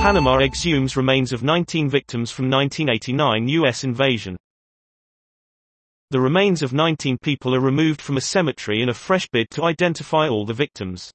Panama exhumes remains of 19 victims from 1989 U.S. invasion. The remains of 19 people are removed from a cemetery in a fresh bid to identify all the victims.